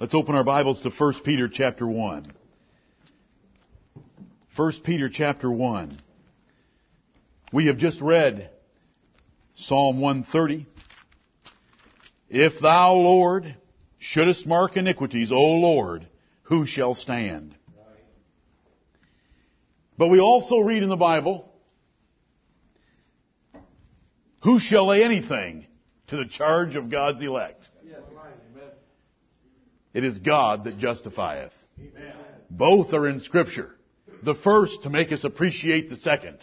Let's open our Bibles to 1 Peter chapter 1. 1 Peter chapter 1. We have just read Psalm 130. If thou, Lord, shouldest mark iniquities, O Lord, who shall stand? But we also read in the Bible, who shall lay anything to the charge of God's elect? It is God that justifieth. Amen. Both are in scripture. The first to make us appreciate the second.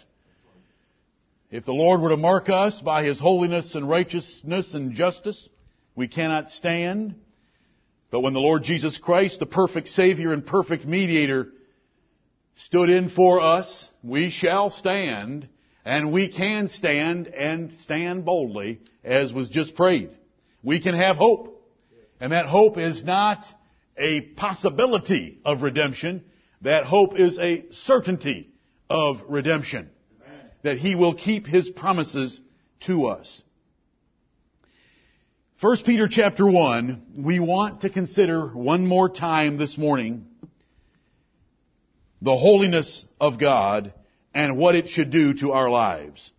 If the Lord were to mark us by His holiness and righteousness and justice, we cannot stand. But when the Lord Jesus Christ, the perfect Savior and perfect mediator, stood in for us, we shall stand, and we can stand and stand boldly, as was just prayed. We can have hope. And that hope is not a possibility of redemption. That hope is a certainty of redemption. That He will keep His promises to us. 1 Peter chapter 1, we want to consider one more time this morning the holiness of God and what it should do to our lives.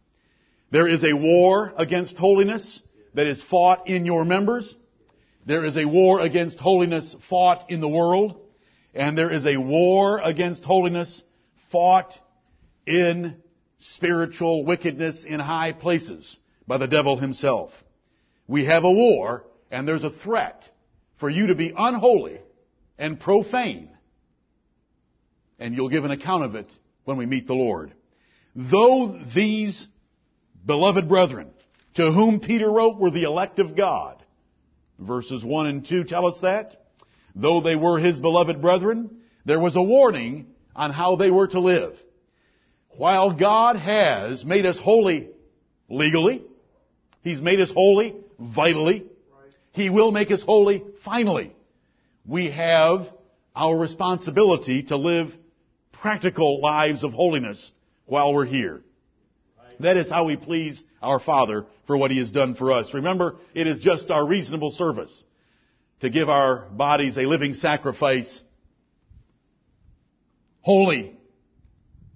There is a war against holiness that is fought in your members. There is a war against holiness fought in the world, and there is a war against holiness fought in spiritual wickedness in high places by the devil himself. We have a war, and there's a threat for you to be unholy and profane. And you'll give an account of it when we meet the Lord. Though these beloved brethren, to whom Peter wrote, were the elect of God, Verses 1 and 2 tell us that. Though they were his beloved brethren, there was a warning on how they were to live. While God has made us holy legally, He's made us holy vitally, He will make us holy finally. We have our responsibility to live practical lives of holiness while we're here. That is how we please our Father for what He has done for us. Remember, it is just our reasonable service to give our bodies a living sacrifice, holy,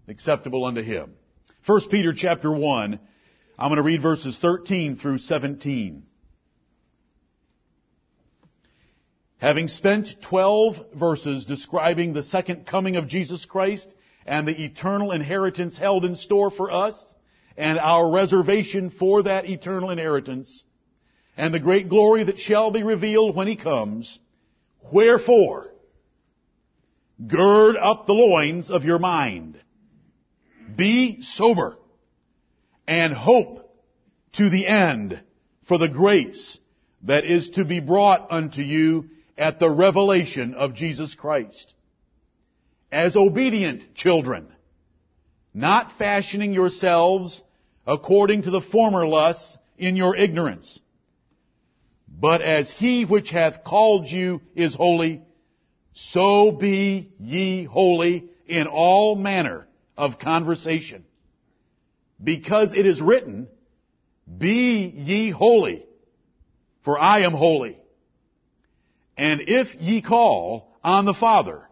acceptable unto Him. 1 Peter chapter 1, I'm going to read verses 13 through 17. Having spent 12 verses describing the second coming of Jesus Christ and the eternal inheritance held in store for us, and our reservation for that eternal inheritance and the great glory that shall be revealed when he comes. Wherefore, gird up the loins of your mind. Be sober and hope to the end for the grace that is to be brought unto you at the revelation of Jesus Christ. As obedient children, not fashioning yourselves according to the former lusts in your ignorance. But as he which hath called you is holy, so be ye holy in all manner of conversation. Because it is written, Be ye holy, for I am holy. And if ye call on the Father,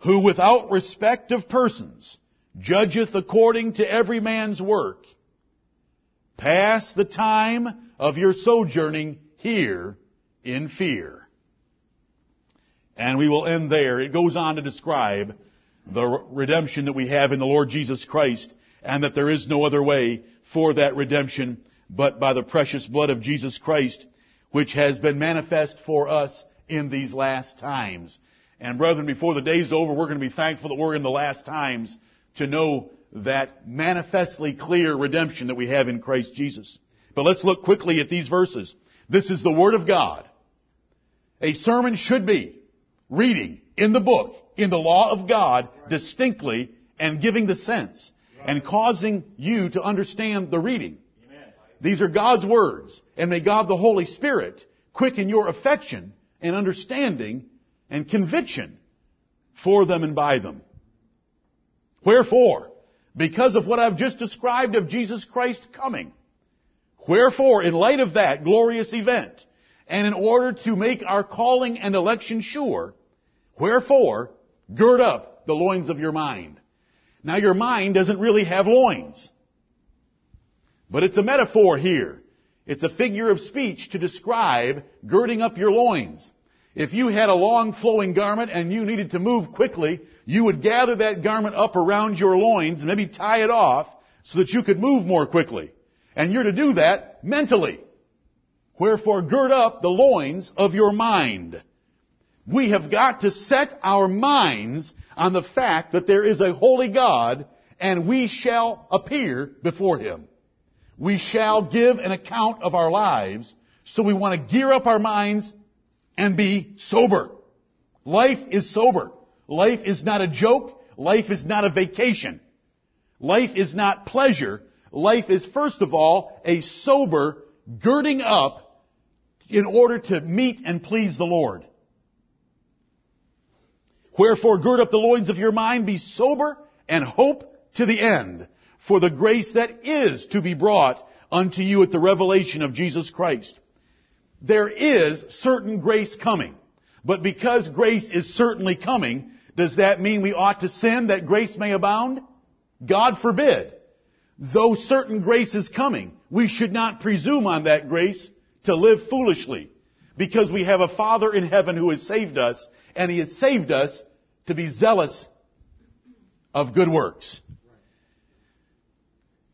who without respect of persons judgeth according to every man's work. Pass the time of your sojourning here in fear. And we will end there. It goes on to describe the redemption that we have in the Lord Jesus Christ and that there is no other way for that redemption but by the precious blood of Jesus Christ which has been manifest for us in these last times. And brethren, before the day's over, we're going to be thankful that we're in the last times to know that manifestly clear redemption that we have in Christ Jesus. But let's look quickly at these verses. This is the Word of God. A sermon should be reading in the book, in the law of God, distinctly and giving the sense and causing you to understand the reading. These are God's words, and may God the Holy Spirit quicken your affection and understanding and conviction for them and by them. Wherefore, because of what I've just described of Jesus Christ coming, wherefore, in light of that glorious event, And in order to make our calling and election sure, wherefore, gird up the loins of your mind. Now your mind doesn't really have loins. But it's a metaphor here. It's a figure of speech to describe girding up your loins. If you had a long flowing garment and you needed to move quickly, you would gather that garment up around your loins and maybe tie it off so that you could move more quickly. And you're to do that mentally. Wherefore gird up the loins of your mind. We have got to set our minds on the fact that there is a holy God and we shall appear before Him. We shall give an account of our lives, so we want to gear up our minds and be sober. Life is sober. Life is not a joke. Life is not a vacation. Life is not pleasure. Life is first of all a sober girding up in order to meet and please the Lord. Wherefore gird up the loins of your mind, be sober, and hope to the end for the grace that is to be brought unto you at the revelation of Jesus Christ. There is certain grace coming. But because grace is certainly coming, does that mean we ought to sin that grace may abound? God forbid. Though certain grace is coming, we should not presume on that grace to live foolishly. Because we have a Father in heaven who has saved us, and He has saved us to be zealous of good works.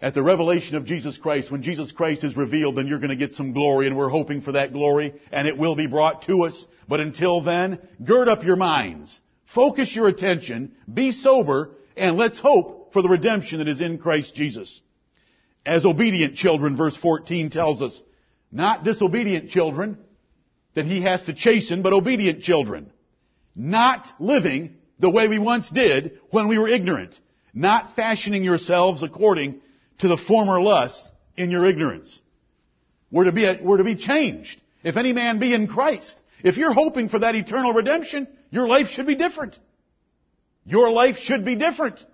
At the revelation of Jesus Christ, when Jesus Christ is revealed, then you're going to get some glory, and we're hoping for that glory, and it will be brought to us. But until then, gird up your minds. Focus your attention, be sober, and let's hope for the redemption that is in Christ Jesus. As obedient children, verse 14 tells us, not disobedient children that he has to chasten, but obedient children. Not living the way we once did when we were ignorant. Not fashioning yourselves according to the former lusts in your ignorance. We're to be, we're to be changed. If any man be in Christ, if you're hoping for that eternal redemption, your life should be different. Your life should be different.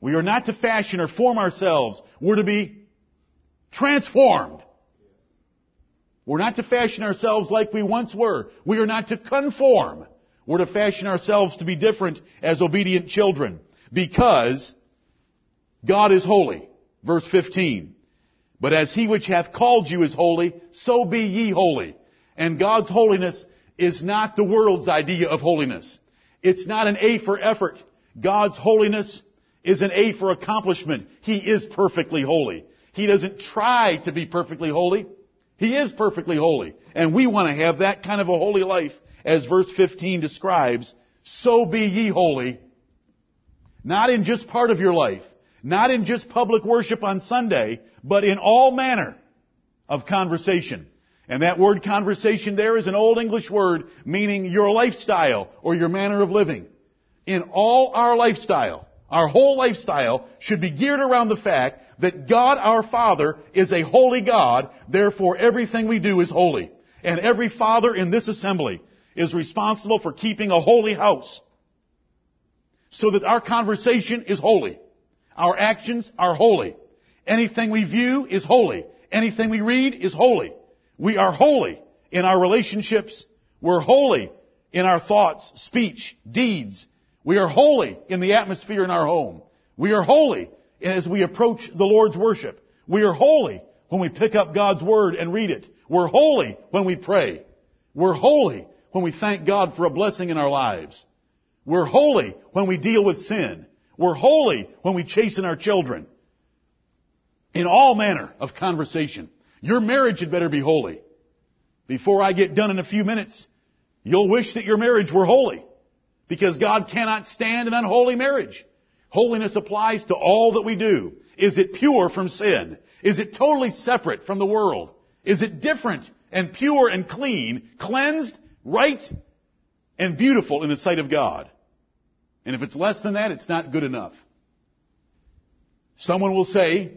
We are not to fashion or form ourselves. We're to be transformed. We're not to fashion ourselves like we once were. We are not to conform. We're to fashion ourselves to be different as obedient children. Because God is holy. Verse 15. But as he which hath called you is holy, so be ye holy. And God's holiness is not the world's idea of holiness. It's not an A for effort. God's holiness is an A for accomplishment. He is perfectly holy. He doesn't try to be perfectly holy. He is perfectly holy. And we want to have that kind of a holy life as verse 15 describes. So be ye holy. Not in just part of your life. Not in just public worship on Sunday, but in all manner of conversation. And that word conversation there is an old English word meaning your lifestyle or your manner of living. In all our lifestyle, our whole lifestyle should be geared around the fact that God our Father is a holy God, therefore everything we do is holy. And every father in this assembly is responsible for keeping a holy house. So that our conversation is holy. Our actions are holy. Anything we view is holy. Anything we read is holy. We are holy in our relationships. We're holy in our thoughts, speech, deeds. We are holy in the atmosphere in our home. We are holy as we approach the Lord's worship. We are holy when we pick up God's Word and read it. We're holy when we pray. We're holy when we thank God for a blessing in our lives. We're holy when we deal with sin. We're holy when we chasten our children. In all manner of conversation. Your marriage had better be holy. Before I get done in a few minutes, you'll wish that your marriage were holy. Because God cannot stand an unholy marriage. Holiness applies to all that we do. Is it pure from sin? Is it totally separate from the world? Is it different and pure and clean, cleansed, right, and beautiful in the sight of God? And if it's less than that, it's not good enough. Someone will say,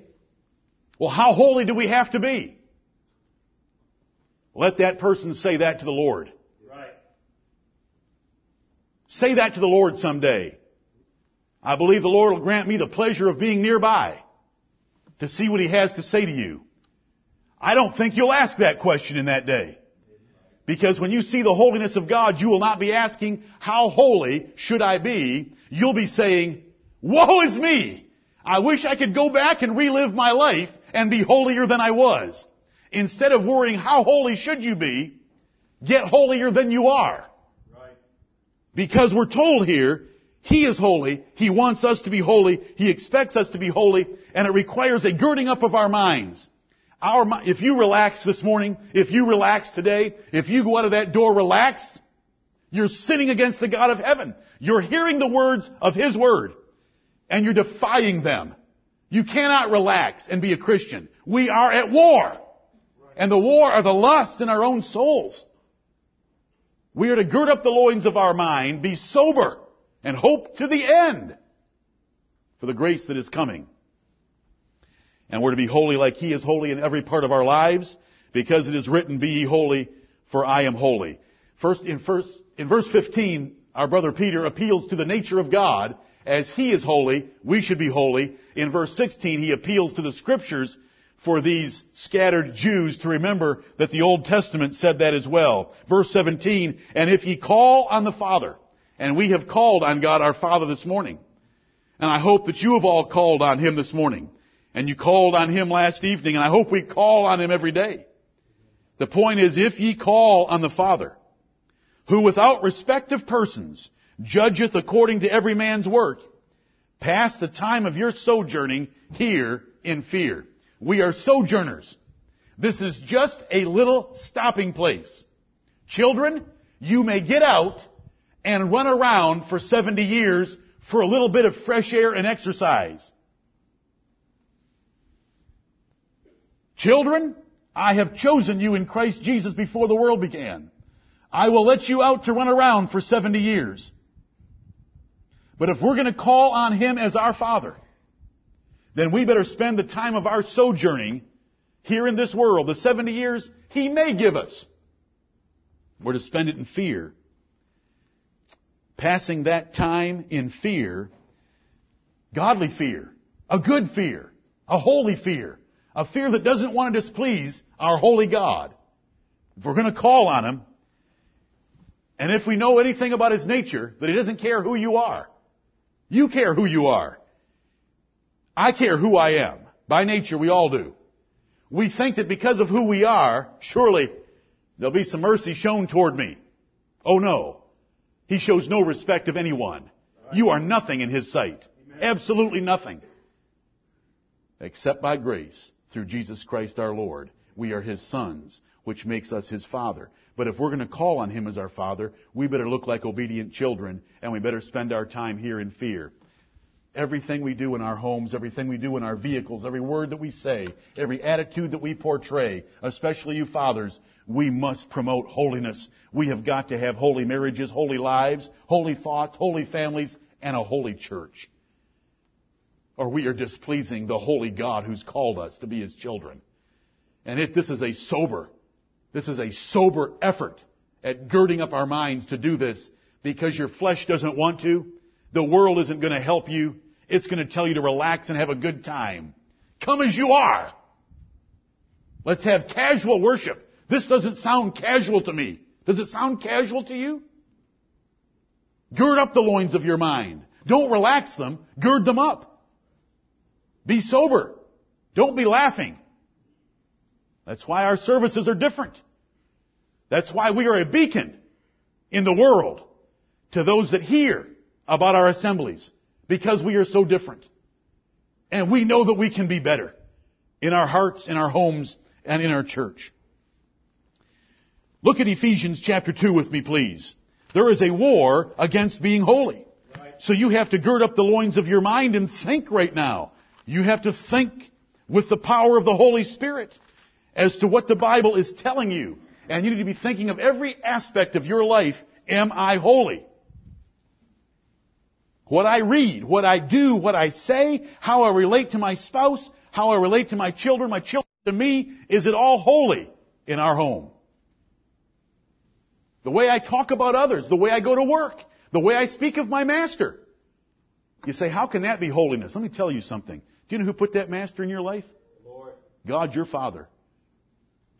well, how holy do we have to be? Let that person say that to the Lord. Right. Say that to the Lord someday. I believe the Lord will grant me the pleasure of being nearby to see what He has to say to you. I don't think you'll ask that question in that day. Because when you see the holiness of God, you will not be asking, how holy should I be? You'll be saying, woe is me! I wish I could go back and relive my life and be holier than I was. Instead of worrying, how holy should you be? Get holier than you are. Because we're told here, He is holy, He wants us to be holy, He expects us to be holy, and it requires a girding up of our minds. Our, if you relax this morning, if you relax today, if you go out of that door relaxed, you're sinning against the God of heaven. You're hearing the words of His Word, and you're defying them. You cannot relax and be a Christian. We are at war. And the war are the lusts in our own souls. We are to gird up the loins of our mind, be sober, and hope to the end for the grace that is coming. And we're to be holy like He is holy in every part of our lives, because it is written, Be ye holy, for I am holy. First, in first, in verse 15, our brother Peter appeals to the nature of God. As He is holy, we should be holy. In verse 16, he appeals to the scriptures for these scattered Jews to remember that the Old Testament said that as well. Verse 17, and if ye call on the Father, and we have called on God our Father this morning, and I hope that you have all called on Him this morning, and you called on Him last evening, and I hope we call on Him every day. The point is, if ye call on the Father, who without respect of persons judgeth according to every man's work, pass the time of your sojourning here in fear. We are sojourners. This is just a little stopping place. Children, you may get out and run around for 70 years for a little bit of fresh air and exercise. Children, I have chosen you in Christ Jesus before the world began. I will let you out to run around for 70 years. But if we're going to call on Him as our Father, then we better spend the time of our sojourning here in this world, the 70 years He may give us. We're to spend it in fear. Passing that time in fear, godly fear, a good fear, a holy fear, a fear that doesn't want to displease our holy God. If we're going to call on Him, and if we know anything about His nature, that He doesn't care who you are. You care who you are. I care who I am. By nature, we all do. We think that because of who we are, surely there'll be some mercy shown toward me. Oh no. He shows no respect of anyone. You are nothing in His sight. Absolutely nothing. Except by grace through Jesus Christ our Lord. We are His sons, which makes us His Father. But if we're going to call on Him as our Father, we better look like obedient children, and we better spend our time here in fear. Everything we do in our homes, everything we do in our vehicles, every word that we say, every attitude that we portray, especially you fathers, we must promote holiness. We have got to have holy marriages, holy lives, holy thoughts, holy families, and a holy church. Or we are displeasing the holy God who's called us to be His children. And it, this is a sober, this is a sober effort at girding up our minds to do this because your flesh doesn't want to. The world isn't going to help you. It's going to tell you to relax and have a good time. Come as you are. Let's have casual worship. This doesn't sound casual to me. Does it sound casual to you? Gird up the loins of your mind. Don't relax them. Gird them up. Be sober. Don't be laughing. That's why our services are different. That's why we are a beacon in the world to those that hear about our assemblies because we are so different. And we know that we can be better in our hearts, in our homes, and in our church. Look at Ephesians chapter 2 with me, please. There is a war against being holy. So you have to gird up the loins of your mind and think right now. You have to think with the power of the Holy Spirit as to what the Bible is telling you. And you need to be thinking of every aspect of your life. Am I holy? What I read, what I do, what I say, how I relate to my spouse, how I relate to my children, my children to me, is it all holy in our home? The way I talk about others, the way I go to work, the way I speak of my master. You say, how can that be holiness? Let me tell you something. Do you know who put that master in your life? Lord. God, your Father.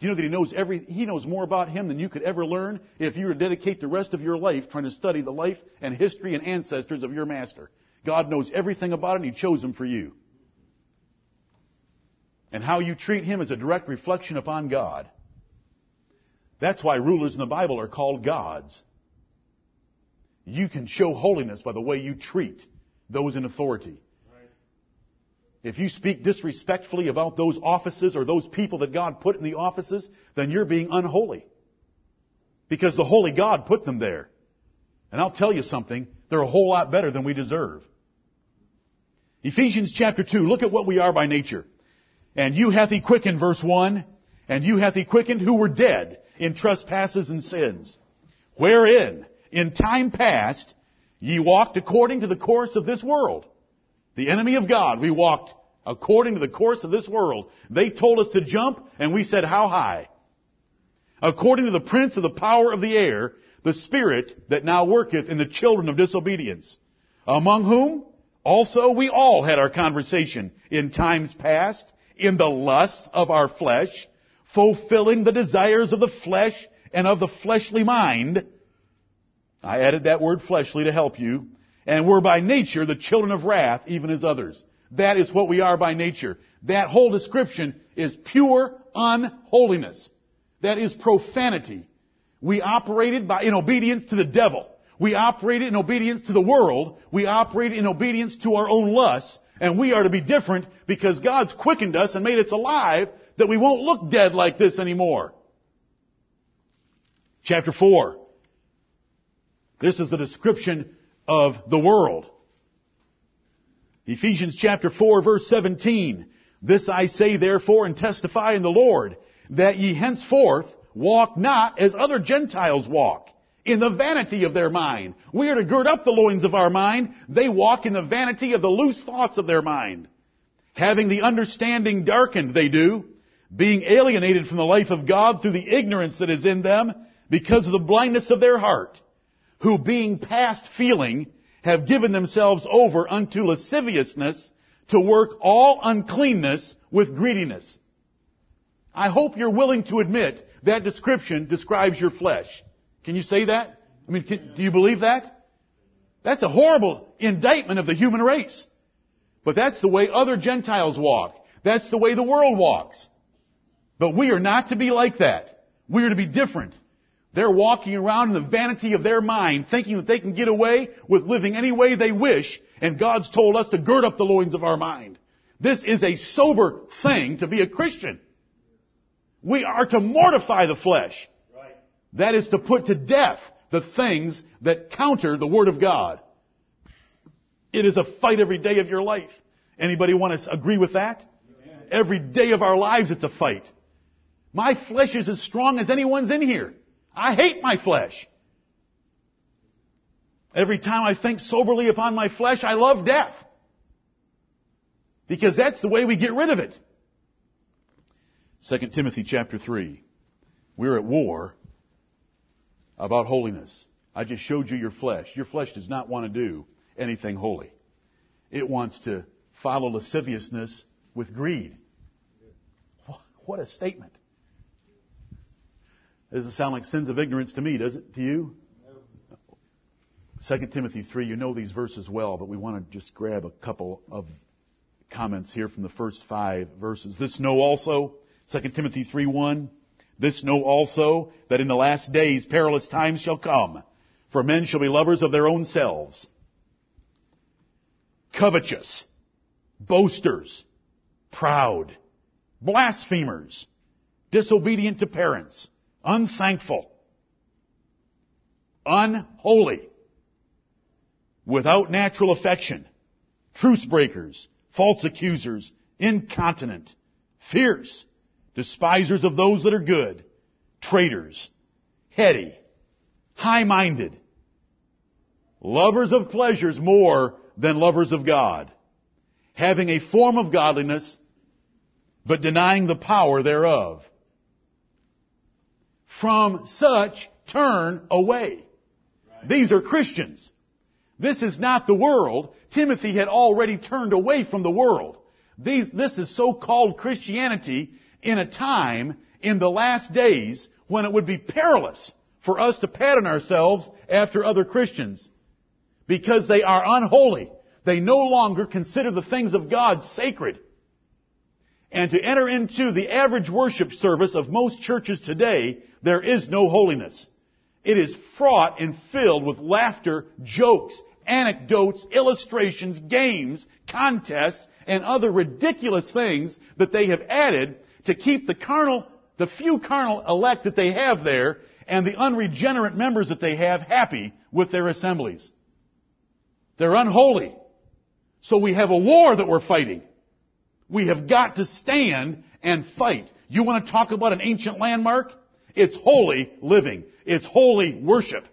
Do you know that he knows every, he knows more about him than you could ever learn if you were to dedicate the rest of your life trying to study the life and history and ancestors of your master. God knows everything about it and he chose him for you. And how you treat him is a direct reflection upon God. That's why rulers in the Bible are called gods. You can show holiness by the way you treat those in authority. If you speak disrespectfully about those offices or those people that God put in the offices, then you're being unholy. Because the holy God put them there. And I'll tell you something, they're a whole lot better than we deserve. Ephesians chapter 2, look at what we are by nature. And you hath he quickened, verse 1, and you hath he quickened who were dead in trespasses and sins, wherein in time past ye walked according to the course of this world. The enemy of God, we walked according to the course of this world. They told us to jump, and we said, how high? According to the prince of the power of the air, the spirit that now worketh in the children of disobedience, among whom also we all had our conversation in times past, in the lusts of our flesh, fulfilling the desires of the flesh and of the fleshly mind. I added that word fleshly to help you. And we're by nature the children of wrath, even as others. That is what we are by nature. That whole description is pure unholiness. That is profanity. We operated by, in obedience to the devil. We operated in obedience to the world. We operated in obedience to our own lusts. And we are to be different because God's quickened us and made us alive that we won't look dead like this anymore. Chapter 4. This is the description of the world. Ephesians chapter 4 verse 17. This I say therefore and testify in the Lord, that ye henceforth walk not as other Gentiles walk, in the vanity of their mind. We are to gird up the loins of our mind. They walk in the vanity of the loose thoughts of their mind. Having the understanding darkened, they do, being alienated from the life of God through the ignorance that is in them, because of the blindness of their heart, who being past feeling, have given themselves over unto lasciviousness to work all uncleanness with greediness. I hope you're willing to admit that description describes your flesh. Can you say that? I mean, can, do you believe that? That's a horrible indictment of the human race. But that's the way other Gentiles walk. That's the way the world walks. But we are not to be like that. We are to be different. They're walking around in the vanity of their mind, thinking that they can get away with living any way they wish, and God's told us to gird up the loins of our mind. This is a sober thing to be a Christian. We are to mortify the flesh. Right. That is to put to death the things that counter the Word of God. It is a fight every day of your life. Anybody want to agree with that? Amen. Every day of our lives it's a fight. My flesh is as strong as anyone's in here. I hate my flesh. Every time I think soberly upon my flesh, I love death. Because that's the way we get rid of it. 2 Timothy chapter 3. We're at war about holiness. I just showed you your flesh. Your flesh does not want to do anything holy. It wants to follow lasciviousness with greed. What a statement. Doesn't sound like sins of ignorance to me, does it? To you? No. 2 Timothy 3, you know these verses well, but we want to just grab a couple of comments here from the first five verses. This know also, 2 Timothy 3, 1, this know also that in the last days perilous times shall come, for men shall be lovers of their own selves, covetous, boasters, proud, blasphemers, disobedient to parents, unthankful, unholy, without natural affection, truce breakers, false accusers, incontinent, fierce, despisers of those that are good, traitors, heady, high-minded, lovers of pleasures more than lovers of God, having a form of godliness, but denying the power thereof. From such turn away. Right. These are Christians. This is not the world. Timothy had already turned away from the world. These, this is so-called Christianity in a time in the last days when it would be perilous for us to pattern ourselves after other Christians because they are unholy. They no longer consider the things of God sacred. And to enter into the average worship service of most churches today, there is no holiness. It is fraught and filled with laughter, jokes, anecdotes, illustrations, games, contests, and other ridiculous things that they have added to keep the carnal, the few carnal elect that they have there and the unregenerate members that they have happy with their assemblies. They're unholy. So we have a war that we're fighting. We have got to stand and fight. You want to talk about an ancient landmark? It's holy living. It's holy worship.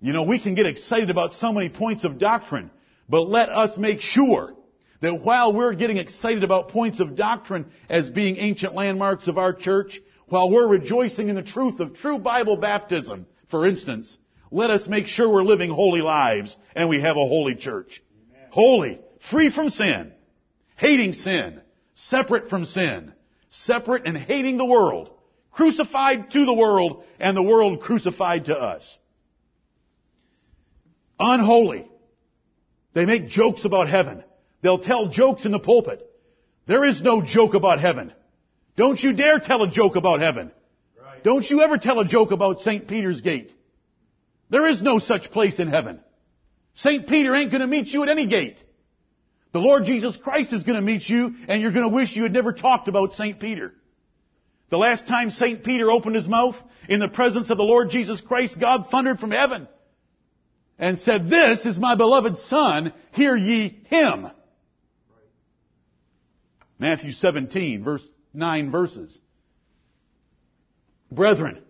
You know, we can get excited about so many points of doctrine, but let us make sure that while we're getting excited about points of doctrine as being ancient landmarks of our church, while we're rejoicing in the truth of true Bible baptism, for instance, let us make sure we're living holy lives and we have a holy church. Amen. Holy, free from sin, hating sin, separate from sin, separate and hating the world, crucified to the world and the world crucified to us. Unholy. They make jokes about heaven. They'll tell jokes in the pulpit. There is no joke about heaven. Don't you dare tell a joke about heaven. Right. Don't you ever tell a joke about St. Peter's gate. There is no such place in heaven. St. Peter ain't gonna meet you at any gate. The Lord Jesus Christ is gonna meet you and you're gonna wish you had never talked about St. Peter. The last time St. Peter opened his mouth in the presence of the Lord Jesus Christ, God thundered from heaven and said, This is my beloved Son, hear ye him. Matthew 17, verse nine verses. Brethren,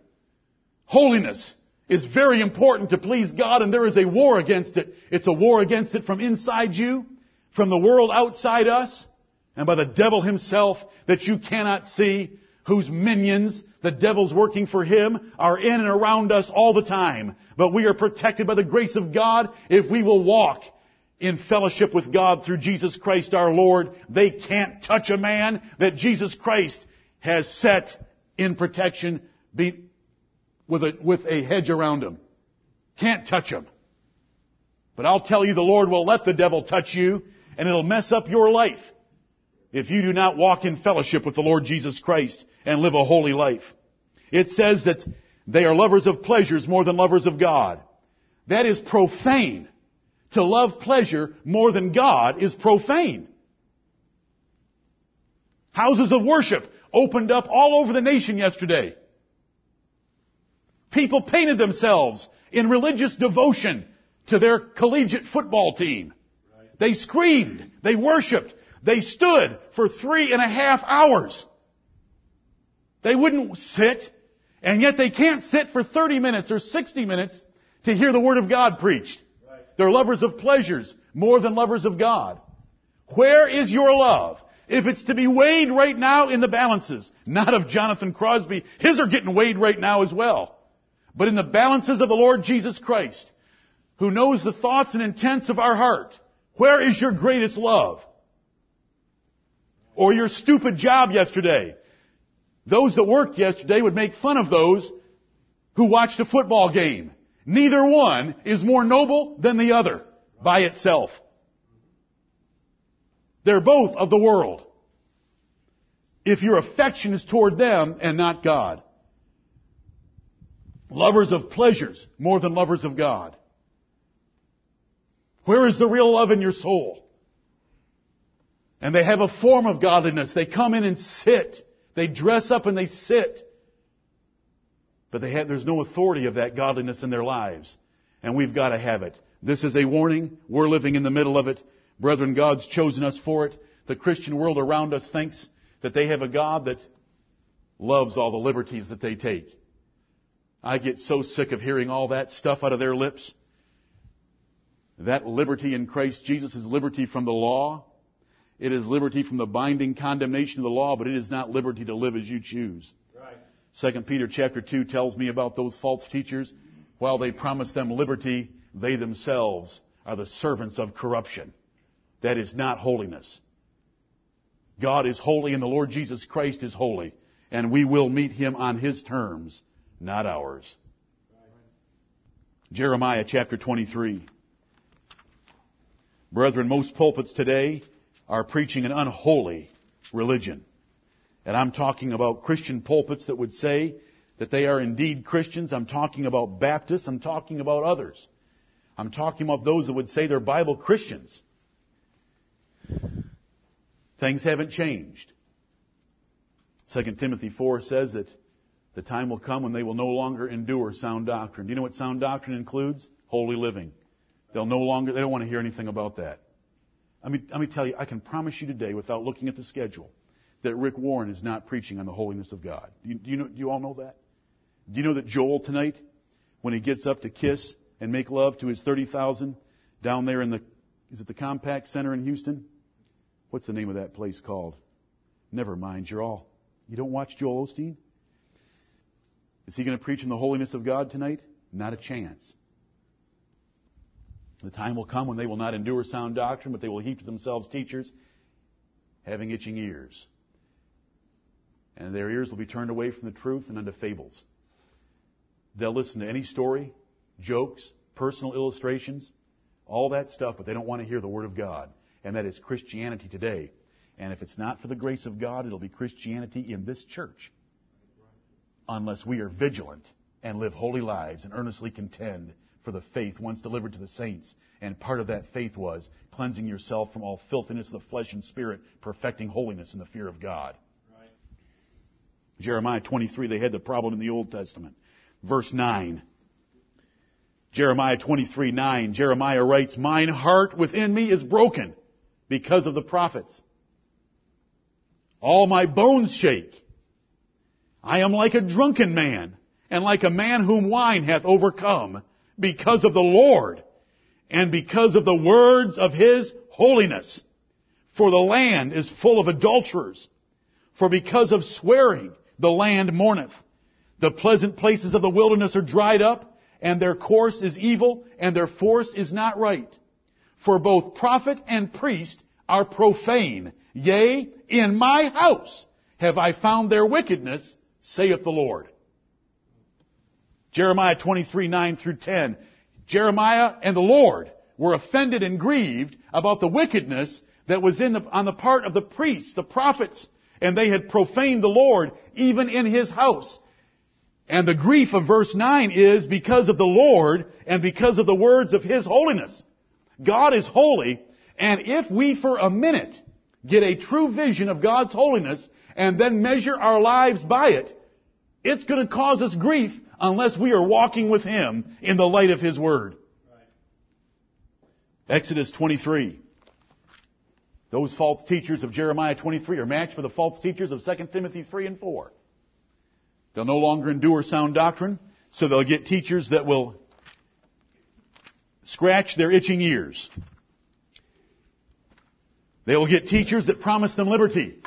holiness is very important to please God and there is a war against it. It's a war against it from inside you, from the world outside us, and by the devil himself that you cannot see, whose minions, the devil's working for him, are in and around us all the time. But we are protected by the grace of God if we will walk in fellowship with God through Jesus Christ our Lord. They can't touch a man that Jesus Christ has set in protection with a, with a hedge around him. Can't touch him. But I'll tell you the Lord will let the devil touch you and it'll mess up your life if you do not walk in fellowship with the Lord Jesus Christ and live a holy life. It says that they are lovers of pleasures more than lovers of God. That is profane to love pleasure more than God is profane. Houses of worship opened up all over the nation yesterday. People painted themselves in religious devotion to their collegiate football team. They screamed. They worshiped. They stood for three and a half hours. They wouldn't sit, and yet they can't sit for 30 minutes or 60 minutes to hear the Word of God preached. They're lovers of pleasures more than lovers of God. Where is your love? If it's to be weighed right now in the balances, not of Jonathan Crosby, his are getting weighed right now as well. But in the balances of the Lord Jesus Christ, who knows the thoughts and intents of our heart, where is your greatest love? Or your stupid job yesterday? Those that worked yesterday would make fun of those who watched a football game. Neither one is more noble than the other by itself. They're both of the world. If your affection is toward them and not God. Lovers of pleasures more than lovers of God. Where is the real love in your soul? And they have a form of godliness. They come in and sit. They dress up and they sit but have, there's no authority of that godliness in their lives. And we've got to have it. This is a warning. We're living in the middle of it. Brethren, God's chosen us for it. The Christian world around us thinks that they have a God that loves all the liberties that they take. I get so sick of hearing all that stuff out of their lips. That liberty in Christ Jesus is liberty from the law. It is liberty from the binding condemnation of the law, but it is not liberty to live as you choose. Second Peter chapter 2 tells me about those false teachers. While they promise them liberty, they themselves are the servants of corruption. That is not holiness. God is holy and the Lord Jesus Christ is holy. and we will meet him on his terms, not ours. Jeremiah chapter 23. Brethren, most pulpits today are preaching an unholy religion. And I'm talking about Christian pulpits that would say that they are indeed Christians. I'm talking about Baptists. I'm talking about others. I'm talking about those that would say they're Bible Christians. Things haven't changed. 2 Timothy 4 says that the time will come when they will no longer endure sound doctrine. Do you know what sound doctrine includes? Holy living. They'll no longer, they don't want to hear anything about that. Let me, let me tell you, I can promise you today, without looking at the schedule, that Rick Warren is not preaching on the holiness of God. Do you, do you, know, do you all know that? Do you know that Joel tonight, when he gets up to kiss and make love to his 30,000 down there in the, is it the Compaq Center in Houston? What's the name of that place called? Never mind, you're all, you don't watch Joel Osteen? Is he going to preach in the holiness of God tonight? Not a chance. The time will come when they will not endure sound doctrine, but they will heap to themselves teachers having itching ears. And their ears will be turned away from the truth and unto fables. They'll listen to any story, jokes, personal illustrations, all that stuff, but they don't want to hear the Word of God. And that is Christianity today. And if it's not for the grace of God, it'll be Christianity in this church. Unless we are vigilant and live holy lives and earnestly contend for the faith once delivered to the saints. And part of that faith was cleansing yourself from all filthiness of the flesh and spirit, perfecting holiness in the fear of God. Right. Jeremiah 23, they had the problem in the Old Testament. Verse 9. Jeremiah 23, 9. Jeremiah writes, Mine heart within me is broken because of the prophets. All my bones shake. I am like a drunken man, and like a man whom wine hath overcome because of the Lord and because of the words of His holiness. For the land is full of adulterers. For because of swearing, the land mourneth. The pleasant places of the wilderness are dried up, and their course is evil, and their force is not right. For both prophet and priest are profane. Yea, in my house have I found their wickedness, saith the Lord. Jeremiah 23, 9 through 10. Jeremiah and the Lord were offended and grieved about the wickedness that was in the, on the part of the priests, the prophets, and they had profaned the Lord even in his house. And the grief of verse 9 is because of the Lord and because of the words of his holiness. God is holy, and if we for a minute get a true vision of God's holiness and then measure our lives by it, it's going to cause us grief unless we are walking with Him in the light of His Word. Exodus 23. Those false teachers of Jeremiah 23 are matched for the false teachers of 2 Timothy 3 and 4. They'll no longer endure sound doctrine, so they'll get teachers that will scratch their itching ears. They will get teachers that promise them liberty.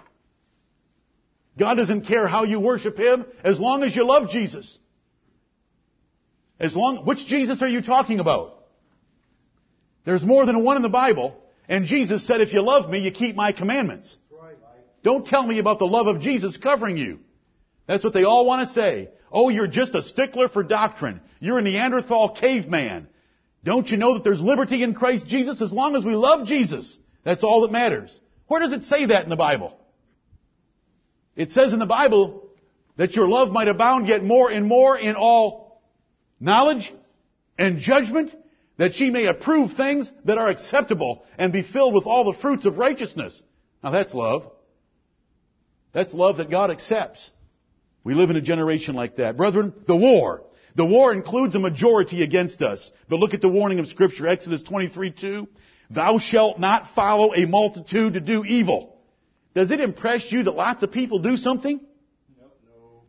God doesn't care how you worship Him as long as you love Jesus. As long, which Jesus are you talking about? There's more than one in the Bible, and Jesus said, if you love me, you keep my commandments. Don't tell me about the love of Jesus covering you. That's what they all want to say. Oh, you're just a stickler for doctrine. You're a Neanderthal caveman. Don't you know that there's liberty in Christ Jesus as long as we love Jesus? That's all that matters. Where does it say that in the Bible? It says in the Bible that your love might abound yet more and more in all knowledge and judgment, that she may approve things that are acceptable and be filled with all the fruits of righteousness. Now that's love. That's love that God accepts. We live in a generation like that. Brethren, the war. The war includes a majority against us. But look at the warning of scripture, Exodus 23, 2. Thou shalt not follow a multitude to do evil. Does it impress you that lots of people do something? No.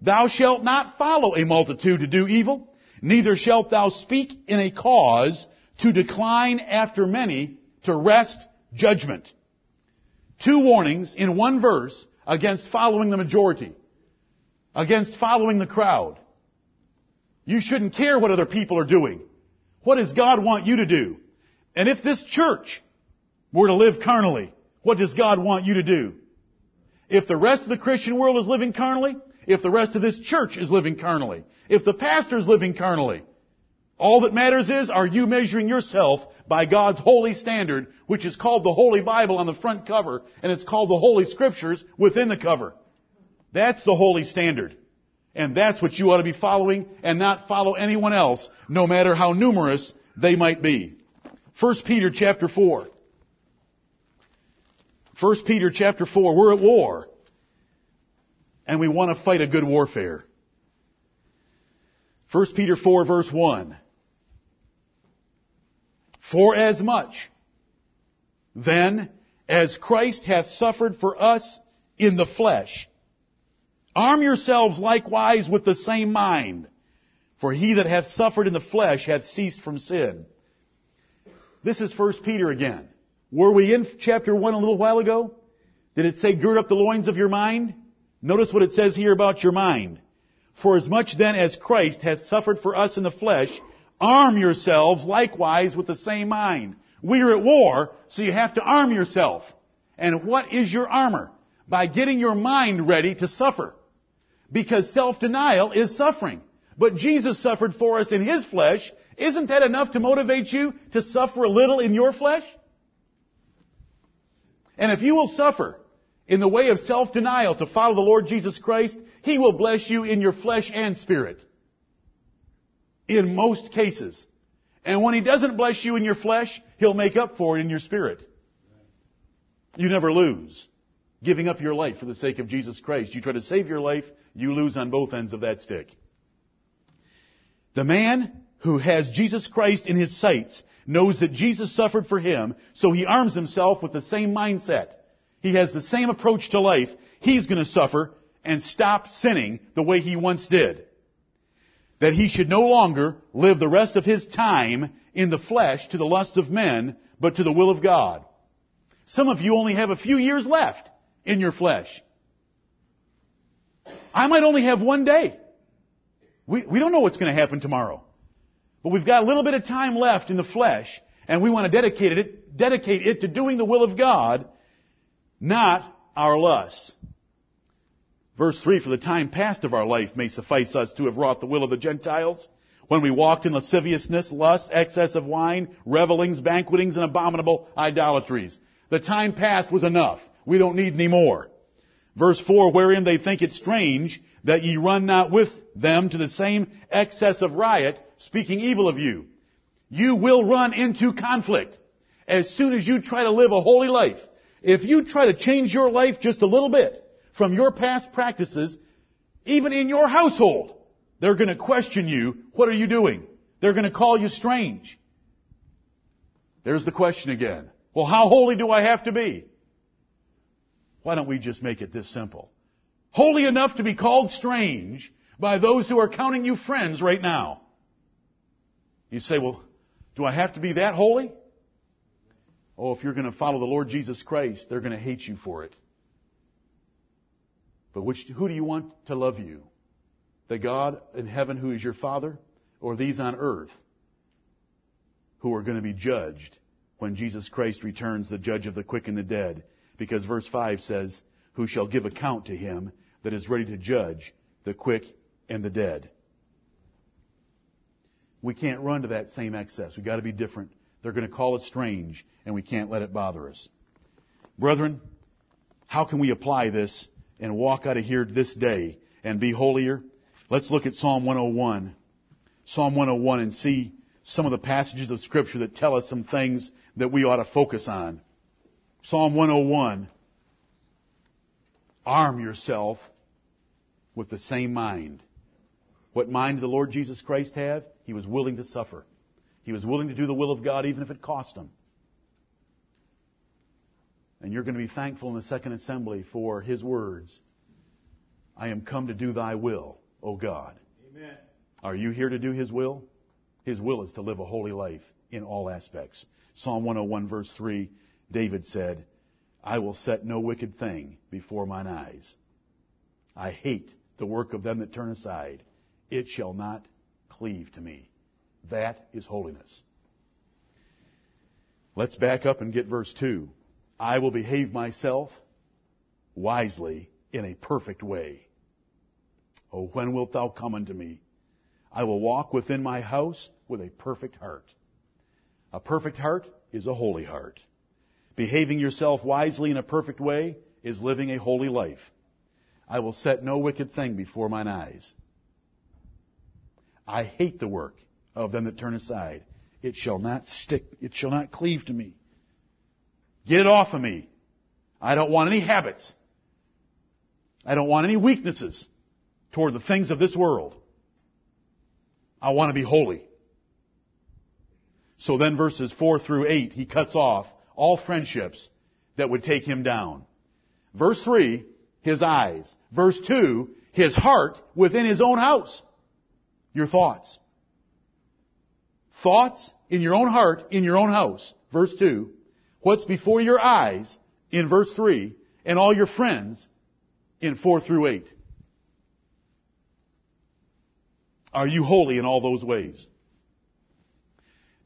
Thou shalt not follow a multitude to do evil. Neither shalt thou speak in a cause to decline after many to wrest judgment. Two warnings in one verse against following the majority. Against following the crowd. You shouldn't care what other people are doing. What does God want you to do? And if this church were to live carnally, what does God want you to do? If the rest of the Christian world is living carnally, if the rest of this church is living carnally, if the pastor's living carnally. All that matters is, are you measuring yourself by God's holy standard, which is called the Holy Bible on the front cover, and it's called the Holy Scriptures within the cover. That's the holy standard. And that's what you ought to be following and not follow anyone else, no matter how numerous they might be. 1 Peter chapter 4. 1 Peter chapter 4, we're at war. And we want to fight a good warfare. 1 Peter 4 verse 1. For as much then as Christ hath suffered for us in the flesh, arm yourselves likewise with the same mind. For he that hath suffered in the flesh hath ceased from sin. This is 1 Peter again. Were we in chapter 1 a little while ago? Did it say gird up the loins of your mind? Notice what it says here about your mind. For as much then as Christ hath suffered for us in the flesh, Arm yourselves likewise with the same mind. We are at war, so you have to arm yourself. And what is your armor? By getting your mind ready to suffer. Because self-denial is suffering. But Jesus suffered for us in His flesh. Isn't that enough to motivate you to suffer a little in your flesh? And if you will suffer in the way of self-denial to follow the Lord Jesus Christ, He will bless you in your flesh and spirit in most cases. And when He doesn't bless you in your flesh, He'll make up for it in your spirit. You never lose. Giving up your life for the sake of Jesus Christ. You try to save your life, you lose on both ends of that stick. The man who has Jesus Christ in his sights knows that Jesus suffered for him, so he arms himself with the same mindset. He has the same approach to life. He's going to suffer and stop sinning the way he once did that he should no longer live the rest of his time in the flesh to the lust of men, but to the will of God. Some of you only have a few years left in your flesh. I might only have one day. We, we don't know what's going to happen tomorrow. But we've got a little bit of time left in the flesh, and we want to dedicate it, dedicate it to doing the will of God, not our lusts. Verse 3, for the time past of our life may suffice us to have wrought the will of the Gentiles, when we walked in lasciviousness, lust, excess of wine, revelings, banquetings, and abominable idolatries. The time past was enough. We don't need any more. Verse 4, wherein they think it strange that ye run not with them to the same excess of riot, speaking evil of you. You will run into conflict as soon as you try to live a holy life. If you try to change your life just a little bit, from your past practices, even in your household. They're going to question you, what are you doing? They're going to call you strange. There's the question again. Well, how holy do I have to be? Why don't we just make it this simple? Holy enough to be called strange by those who are counting you friends right now. You say, well, do I have to be that holy? Oh, if you're going to follow the Lord Jesus Christ, they're going to hate you for it. But which, who do you want to love you? The God in heaven who is your Father, or these on earth who are going to be judged when Jesus Christ returns, the judge of the quick and the dead? Because verse 5 says, Who shall give account to him that is ready to judge the quick and the dead? We can't run to that same excess. We've got to be different. They're going to call it strange, and we can't let it bother us. Brethren, how can we apply this and walk out of here this day and be holier? Let's look at Psalm 101. Psalm 101 and see some of the passages of scripture that tell us some things that we ought to focus on. Psalm 101. Arm yourself with the same mind. What mind did the Lord Jesus Christ have? He was willing to suffer. He was willing to do the will of God even if it cost him. And you're going to be thankful in the second assembly for his words. I am come to do thy will, O God. Amen. Are you here to do his will? His will is to live a holy life in all aspects. Psalm 101 verse 3, David said, I will set no wicked thing before mine eyes. I hate the work of them that turn aside. It shall not cleave to me. That is holiness. Let's back up and get verse 2. I will behave myself wisely in a perfect way. Oh, when wilt thou come unto me? I will walk within my house with a perfect heart. A perfect heart is a holy heart. Behaving yourself wisely in a perfect way is living a holy life. I will set no wicked thing before mine eyes. I hate the work of them that turn aside. It shall not stick, it shall not cleave to me. Get it off of me. I don't want any habits. I don't want any weaknesses toward the things of this world. I want to be holy. So then verses 4 through 8, he cuts off all friendships that would take him down. Verse 3, his eyes. Verse 2, his heart within his own house. Your thoughts. Thoughts in your own heart, in your own house. Verse 2. What's before your eyes in verse 3, and all your friends in 4 through 8. Are you holy in all those ways?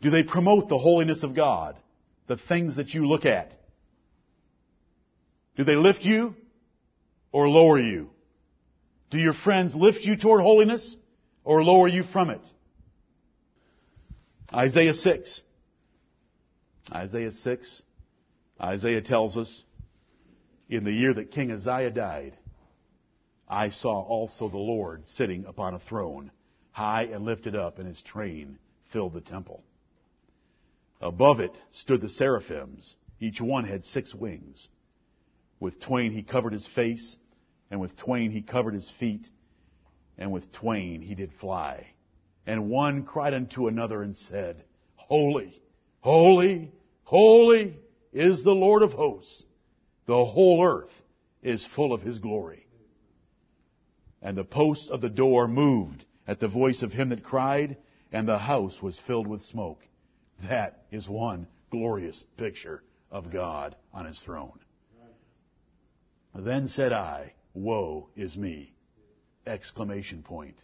Do they promote the holiness of God? The things that you look at? Do they lift you or lower you? Do your friends lift you toward holiness or lower you from it? Isaiah 6. Isaiah 6. Isaiah tells us, in the year that King Uzziah died, I saw also the Lord sitting upon a throne, high and lifted up, and his train filled the temple. Above it stood the seraphims. Each one had six wings. With twain he covered his face, and with twain he covered his feet, and with twain he did fly. And one cried unto another and said, Holy, holy, holy is the Lord of hosts. The whole earth is full of his glory. And the posts of the door moved at the voice of him that cried, and the house was filled with smoke. That is one glorious picture of God on his throne. Then said I, Woe is me! Exclamation point.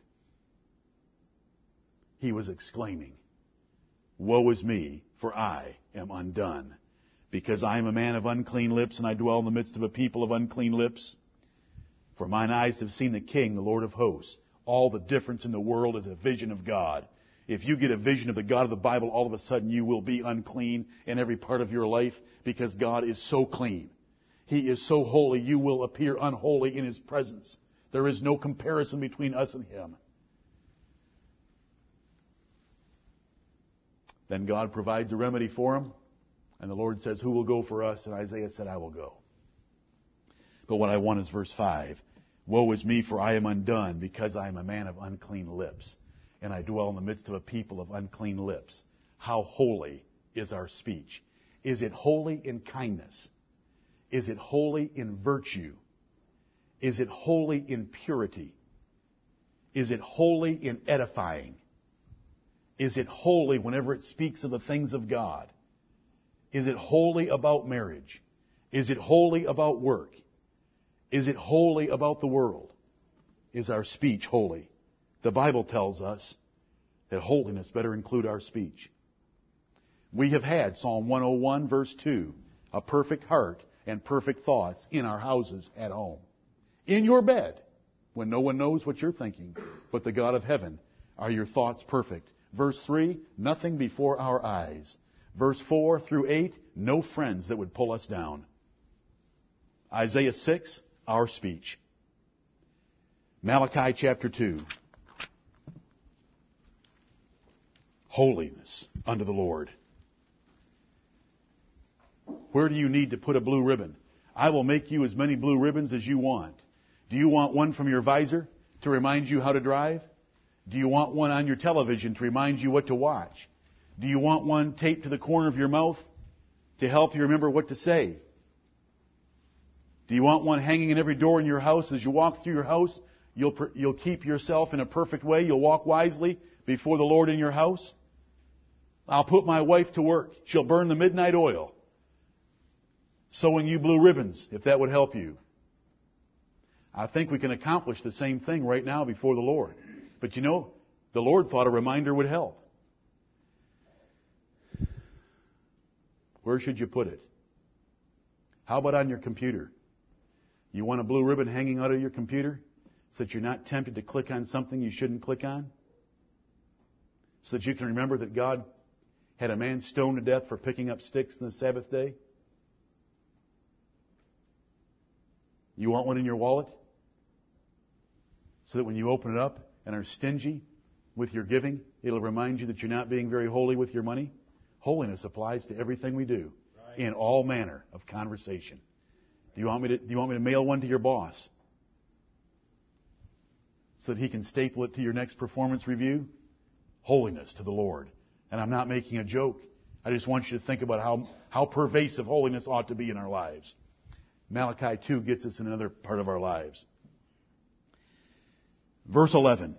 He was exclaiming, Woe is me, for I am undone because I am a man of unclean lips, and I dwell in the midst of a people of unclean lips. For mine eyes have seen the King, the Lord of hosts. All the difference in the world is a vision of God. If you get a vision of the God of the Bible, all of a sudden you will be unclean in every part of your life because God is so clean. He is so holy, you will appear unholy in His presence. There is no comparison between us and Him. Then God provides a remedy for him. And the Lord says, Who will go for us? And Isaiah said, I will go. But what I want is verse 5. Woe is me, for I am undone, because I am a man of unclean lips, and I dwell in the midst of a people of unclean lips. How holy is our speech? Is it holy in kindness? Is it holy in virtue? Is it holy in purity? Is it holy in edifying? Is it holy whenever it speaks of the things of God? Is it wholly about marriage? Is it wholly about work? Is it wholly about the world? Is our speech holy? The Bible tells us that holiness better include our speech. We have had Psalm 101 verse 2, a perfect heart and perfect thoughts in our houses at home. In your bed, when no one knows what you're thinking, but the God of heaven, are your thoughts perfect? Verse 3, nothing before our eyes. Verse 4 through 8, no friends that would pull us down. Isaiah 6, our speech. Malachi chapter 2. Holiness unto the Lord. Where do you need to put a blue ribbon? I will make you as many blue ribbons as you want. Do you want one from your visor to remind you how to drive? Do you want one on your television to remind you what to watch? Do you want one taped to the corner of your mouth to help you remember what to say? Do you want one hanging in every door in your house as you walk through your house? You'll, you'll keep yourself in a perfect way. You'll walk wisely before the Lord in your house. I'll put my wife to work. She'll burn the midnight oil. Sewing you blue ribbons, if that would help you. I think we can accomplish the same thing right now before the Lord. But you know, the Lord thought a reminder would help. Where should you put it? How about on your computer? You want a blue ribbon hanging out of your computer? so that you're not tempted to click on something you shouldn't click on? So that you can remember that God had a man stoned to death for picking up sticks on the Sabbath day? You want one in your wallet? So that when you open it up and are stingy with your giving, it'll remind you that you're not being very holy with your money? Holiness applies to everything we do right. in all manner of conversation. Do you want me to, do you want me to mail one to your boss? So that he can staple it to your next performance review? Holiness to the Lord. And I'm not making a joke. I just want you to think about how, how pervasive holiness ought to be in our lives. Malachi 2 gets us in another part of our lives. Verse 11.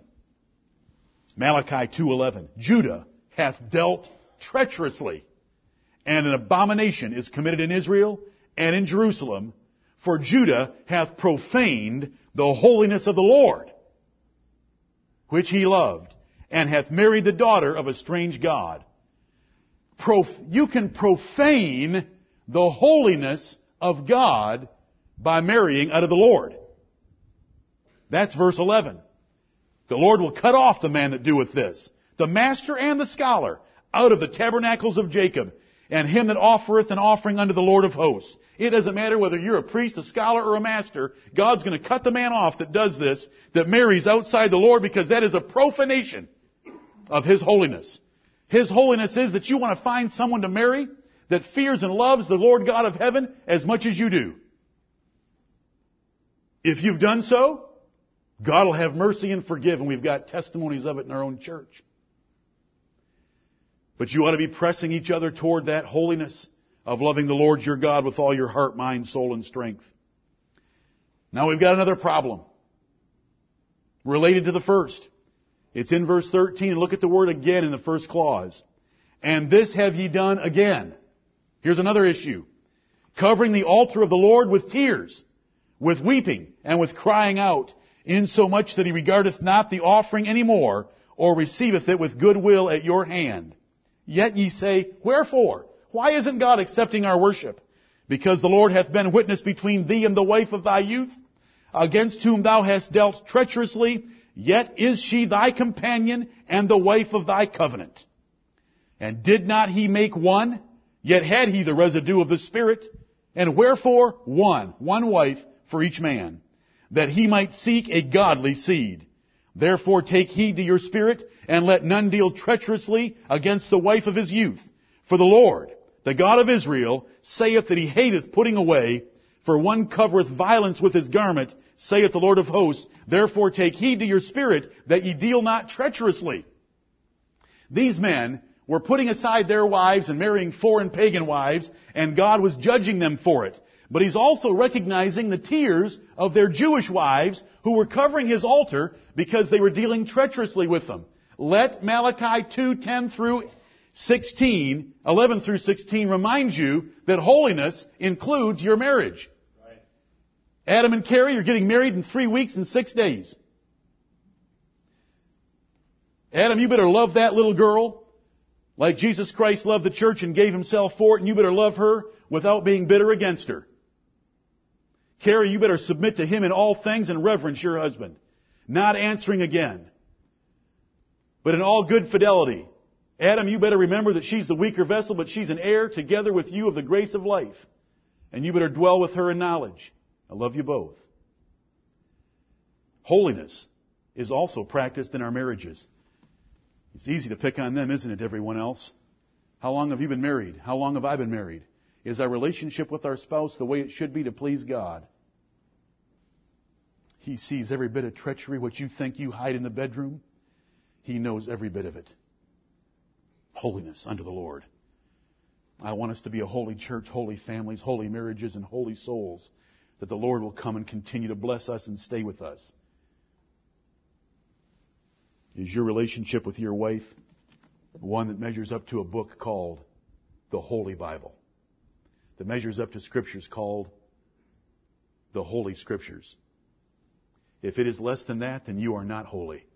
Malachi 2:11. Judah hath dealt treacherously, and an abomination is committed in Israel and in Jerusalem, for Judah hath profaned the holiness of the Lord, which he loved, and hath married the daughter of a strange God. Prof- you can profane the holiness of God by marrying out of the Lord. That's verse 11. The Lord will cut off the man that doeth this, the master and the scholar, out of the tabernacles of Jacob, and him that offereth an offering unto the Lord of hosts. It doesn't matter whether you're a priest, a scholar, or a master. God's going to cut the man off that does this, that marries outside the Lord, because that is a profanation of His holiness. His holiness is that you want to find someone to marry that fears and loves the Lord God of heaven as much as you do. If you've done so, God will have mercy and forgive, and we've got testimonies of it in our own church. But you ought to be pressing each other toward that holiness of loving the Lord your God with all your heart, mind, soul, and strength. Now we've got another problem related to the first. It's in verse 13. Look at the word again in the first clause. And this have ye done again. Here's another issue. Covering the altar of the Lord with tears, with weeping, and with crying out, insomuch that he regardeth not the offering any more, or receiveth it with good will at your hand. Yet ye say, Wherefore? Why isn't God accepting our worship? Because the Lord hath been witness between thee and the wife of thy youth, against whom thou hast dealt treacherously, yet is she thy companion and the wife of thy covenant. And did not he make one? Yet had he the residue of the Spirit. And wherefore? One. One wife for each man. That he might seek a godly seed. Therefore take heed to your spirit, and let none deal treacherously against the wife of his youth. For the Lord, the God of Israel, saith that he hateth putting away, for one covereth violence with his garment, saith the Lord of hosts. Therefore take heed to your spirit, that ye deal not treacherously. These men were putting aside their wives and marrying foreign pagan wives, and God was judging them for it. But he's also recognizing the tears of their Jewish wives who were covering his altar because they were dealing treacherously with them. Let Malachi 2:10 through 16, 11 through 16 remind you that holiness includes your marriage. Right. Adam and Carrie, you're getting married in three weeks and six days. Adam, you better love that little girl like Jesus Christ loved the church and gave himself for it, and you better love her without being bitter against her. Carrie, you better submit to him in all things and reverence your husband. Not answering again. But in all good fidelity. Adam, you better remember that she's the weaker vessel, but she's an heir together with you of the grace of life. And you better dwell with her in knowledge. I love you both. Holiness is also practiced in our marriages. It's easy to pick on them, isn't it, everyone else? How long have you been married? How long have I been married? Is our relationship with our spouse the way it should be to please God? He sees every bit of treachery, what you think you hide in the bedroom. He knows every bit of it. Holiness unto the Lord. I want us to be a holy church, holy families, holy marriages, and holy souls. That the Lord will come and continue to bless us and stay with us. Is your relationship with your wife one that measures up to a book called the Holy Bible? That measures up to scriptures called the Holy Scriptures? If it is less than that, then you are not holy.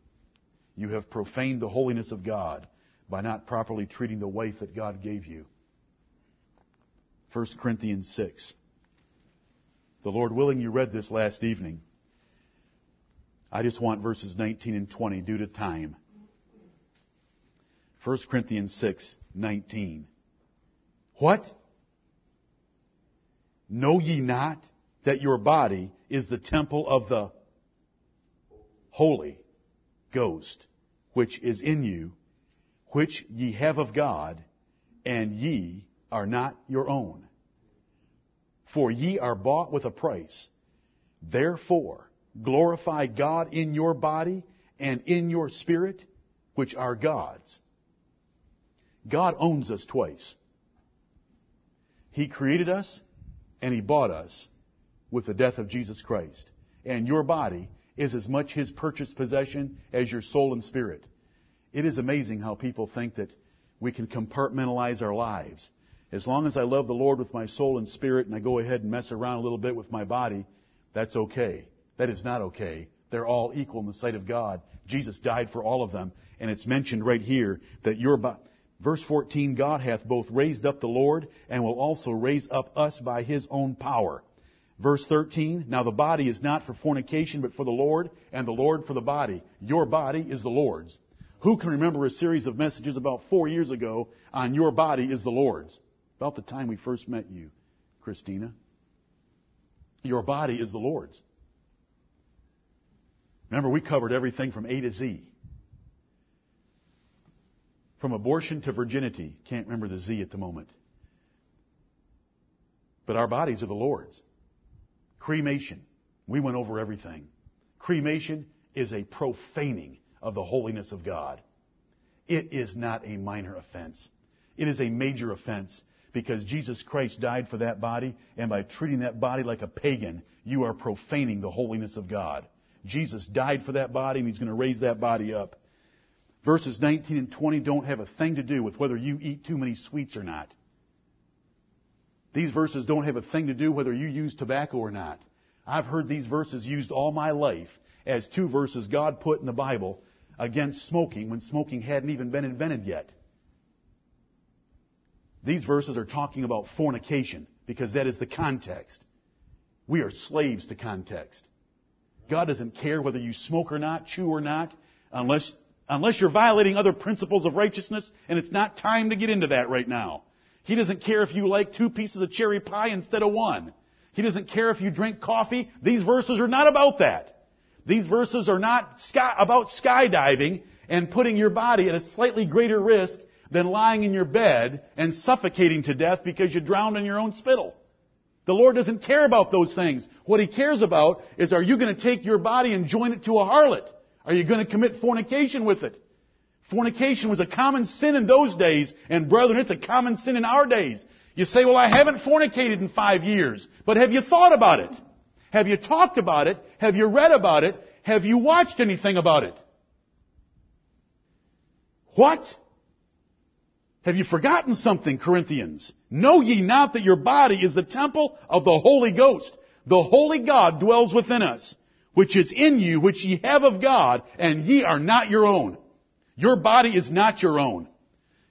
You have profaned the holiness of God by not properly treating the wife that God gave you. 1 Corinthians 6. The Lord willing, you read this last evening. I just want verses 19 and 20 due to time. 1 Corinthians 6, 19. What? Know ye not that your body is the temple of the Holy Ghost, which is in you, which ye have of God, and ye are not your own. For ye are bought with a price. Therefore, glorify God in your body and in your spirit, which are God's. God owns us twice. He created us and He bought us with the death of Jesus Christ. And your body is as much His purchased possession as your soul and spirit. It is amazing how people think that we can compartmentalize our lives. As long as I love the Lord with my soul and spirit and I go ahead and mess around a little bit with my body, that's okay. That is not okay. They're all equal in the sight of God. Jesus died for all of them. And it's mentioned right here that your body, Verse 14, God hath both raised up the Lord and will also raise up us by his own power. Verse 13, now the body is not for fornication but for the Lord and the Lord for the body. Your body is the Lord's. Who can remember a series of messages about four years ago on your body is the Lord's? About the time we first met you, Christina. Your body is the Lord's. Remember, we covered everything from A to Z. From abortion to virginity. Can't remember the Z at the moment. But our bodies are the Lord's. Cremation. We went over everything. Cremation is a profaning of the holiness of God. It is not a minor offense. It is a major offense because Jesus Christ died for that body, and by treating that body like a pagan, you are profaning the holiness of God. Jesus died for that body, and He's going to raise that body up. Verses 19 and 20 don't have a thing to do with whether you eat too many sweets or not. These verses don't have a thing to do whether you use tobacco or not. I've heard these verses used all my life as two verses God put in the Bible against smoking when smoking hadn't even been invented yet. These verses are talking about fornication because that is the context. We are slaves to context. God doesn't care whether you smoke or not, chew or not, unless Unless you're violating other principles of righteousness, and it's not time to get into that right now. He doesn't care if you like two pieces of cherry pie instead of one. He doesn't care if you drink coffee. These verses are not about that. These verses are not sky, about skydiving and putting your body at a slightly greater risk than lying in your bed and suffocating to death because you drowned in your own spittle. The Lord doesn't care about those things. What He cares about is are you going to take your body and join it to a harlot? Are you going to commit fornication with it? Fornication was a common sin in those days, and brethren, it's a common sin in our days. You say, well, I haven't fornicated in five years, but have you thought about it? Have you talked about it? Have you read about it? Have you watched anything about it? What? Have you forgotten something, Corinthians? Know ye not that your body is the temple of the Holy Ghost? The Holy God dwells within us which is in you, which ye have of God, and ye are not your own. Your body is not your own.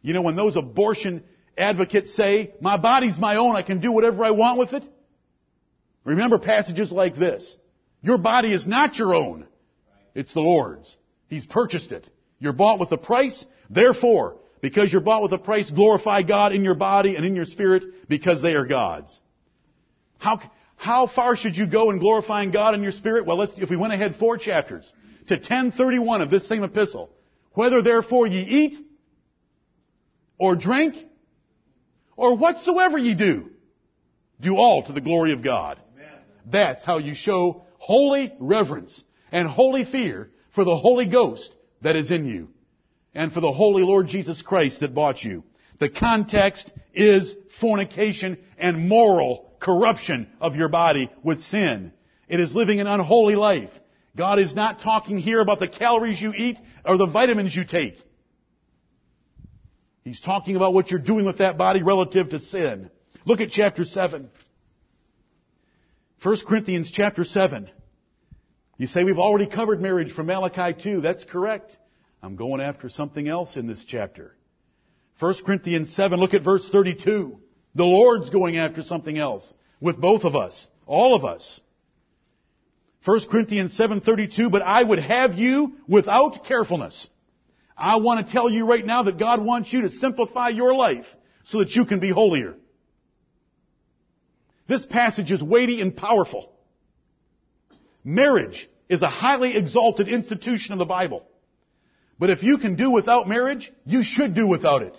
You know, when those abortion advocates say, my body's my own, I can do whatever I want with it. Remember passages like this. Your body is not your own. It's the Lord's. He's purchased it. You're bought with a price. Therefore, because you're bought with a price, glorify God in your body and in your spirit because they are God's. How, how far should you go in glorifying God in your spirit? Well, let's, if we went ahead four chapters to 1031 of this same epistle. Whether therefore ye eat, or drink, or whatsoever ye do, do all to the glory of God. Amen. That's how you show holy reverence and holy fear for the Holy Ghost that is in you and for the Holy Lord Jesus Christ that bought you. The context is fornication and moral corruption of your body with sin. It is living an unholy life. God is not talking here about the calories you eat or the vitamins you take. He's talking about what you're doing with that body relative to sin. Look at chapter 7. 1 Corinthians chapter 7. You say we've already covered marriage from Malachi 2. That's correct. I'm going after something else in this chapter. 1 Corinthians 7, look at verse 32. The Lord's going after something else with both of us, all of us. 1 Corinthians 7:32, but I would have you without carefulness. I want to tell you right now that God wants you to simplify your life so that you can be holier. This passage is weighty and powerful. Marriage is a highly exalted institution of the Bible. But if you can do without marriage, you should do without it.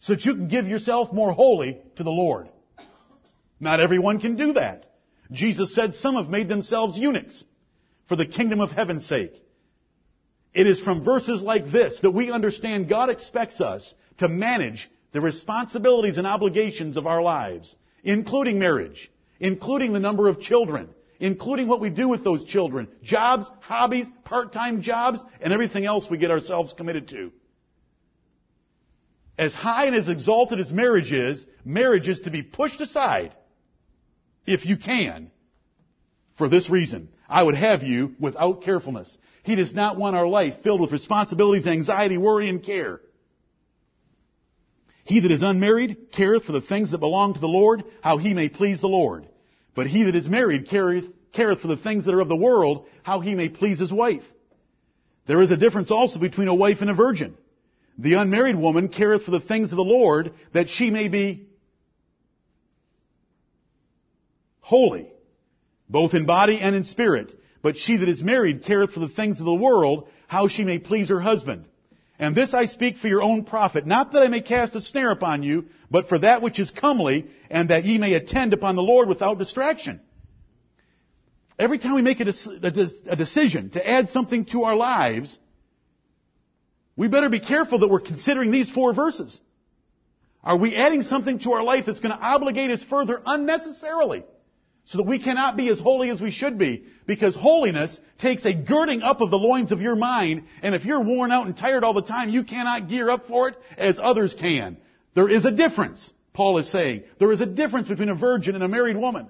So that you can give yourself more wholly to the Lord. Not everyone can do that. Jesus said some have made themselves eunuchs for the kingdom of heaven's sake. It is from verses like this that we understand God expects us to manage the responsibilities and obligations of our lives, including marriage, including the number of children, including what we do with those children, jobs, hobbies, part-time jobs, and everything else we get ourselves committed to. As high and as exalted as marriage is, marriage is to be pushed aside if you can, for this reason. I would have you without carefulness. He does not want our life filled with responsibilities, anxiety, worry, and care. He that is unmarried careth for the things that belong to the Lord, how he may please the Lord. But he that is married careth, careth for the things that are of the world, how he may please his wife. There is a difference also between a wife and a virgin. The unmarried woman careth for the things of the Lord, that she may be holy, both in body and in spirit. But she that is married careth for the things of the world, how she may please her husband. And this I speak for your own profit, not that I may cast a snare upon you, but for that which is comely, and that ye may attend upon the Lord without distraction. Every time we make a, decision to add something to our lives, we better be careful that we're considering these four verses. Are we adding something to our life that's going to obligate us further unnecessarily? so that we cannot be as holy as we should be. Because holiness takes a girding up of the loins of your mind, and if you're worn out and tired all the time, you cannot gear up for it as others can. There is a difference, Paul is saying. There is a difference between a virgin and a married woman.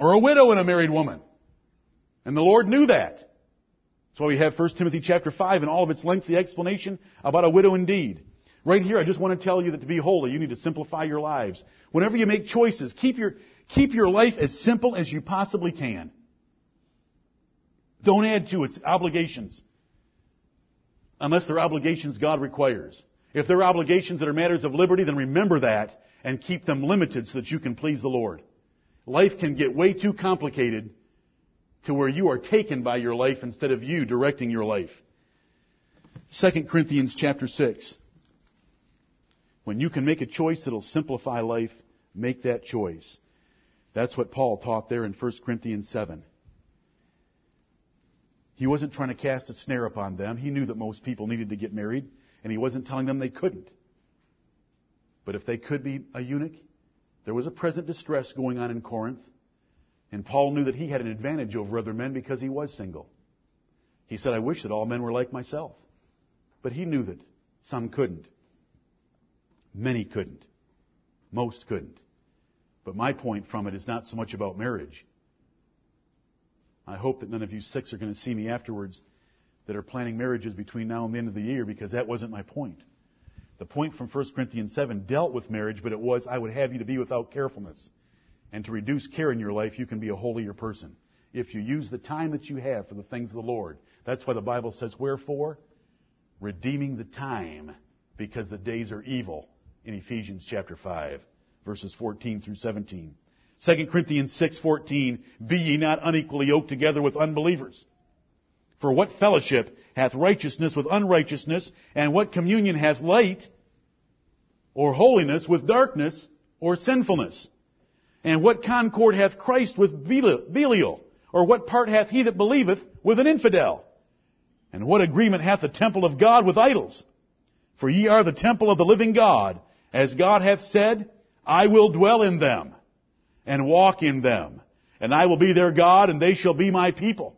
Or a widow and a married woman. And the Lord knew that. That's why we have 1 Timothy chapter 5 and all of its lengthy explanation about a widow indeed. Right here, I just want to tell you that to be holy, you need to simplify your lives. Whenever you make choices, keep your, keep your life as simple as you possibly can. Don't add to its obligations. Unless they're obligations God requires. If they're obligations that are matters of liberty, then remember that and keep them limited so that you can please the Lord. Life can get way too complicated to where you are taken by your life instead of you directing your life. 2 Corinthians chapter 6. When you can make a choice that'll simplify life, make that choice. That's what Paul taught there in 1 Corinthians 7. He wasn't trying to cast a snare upon them. He knew that most people needed to get married, and he wasn't telling them they couldn't. But if they could be a eunuch, there was a present distress going on in Corinth, and Paul knew that he had an advantage over other men because he was single. He said, I wish that all men were like myself. But he knew that some couldn't. Many couldn't. Most couldn't. But my point from it is not so much about marriage. I hope that none of you six are going to see me afterwards that are planning marriages between now and the end of the year because that wasn't my point. The point from 1 Corinthians 7 dealt with marriage, but it was, I would have you to be without carefulness. And to reduce care in your life, you can be a holier person. If you use the time that you have for the things of the Lord. That's why the Bible says, wherefore? Redeeming the time because the days are evil in Ephesians chapter 5, verses 14 through 17. 2 Corinthians 6:14 Be ye not unequally yoked together with unbelievers. For what fellowship hath righteousness with unrighteousness, and what communion hath light or holiness with darkness or sinfulness? And what concord hath Christ with Belial? Or what part hath he that believeth with an infidel? And what agreement hath the temple of God with idols? For ye are the temple of the living God, as God hath said, I will dwell in them and walk in them, and I will be their God, and they shall be my people.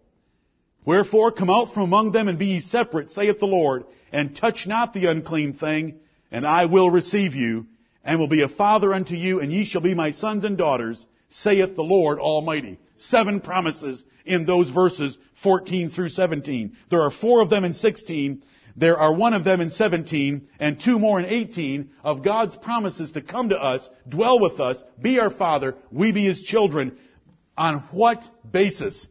Wherefore come out from among them and be ye separate, saith the Lord, and touch not the unclean thing, and I will receive you, and will be a father unto you, and ye shall be my sons and daughters, saith the Lord Almighty. Seven promises in those verses, 14 through 17. There are four of them in 16, there are one of them in 17 and two more in 18 of God's promises to come to us, dwell with us, be our Father, we be His children. On what basis?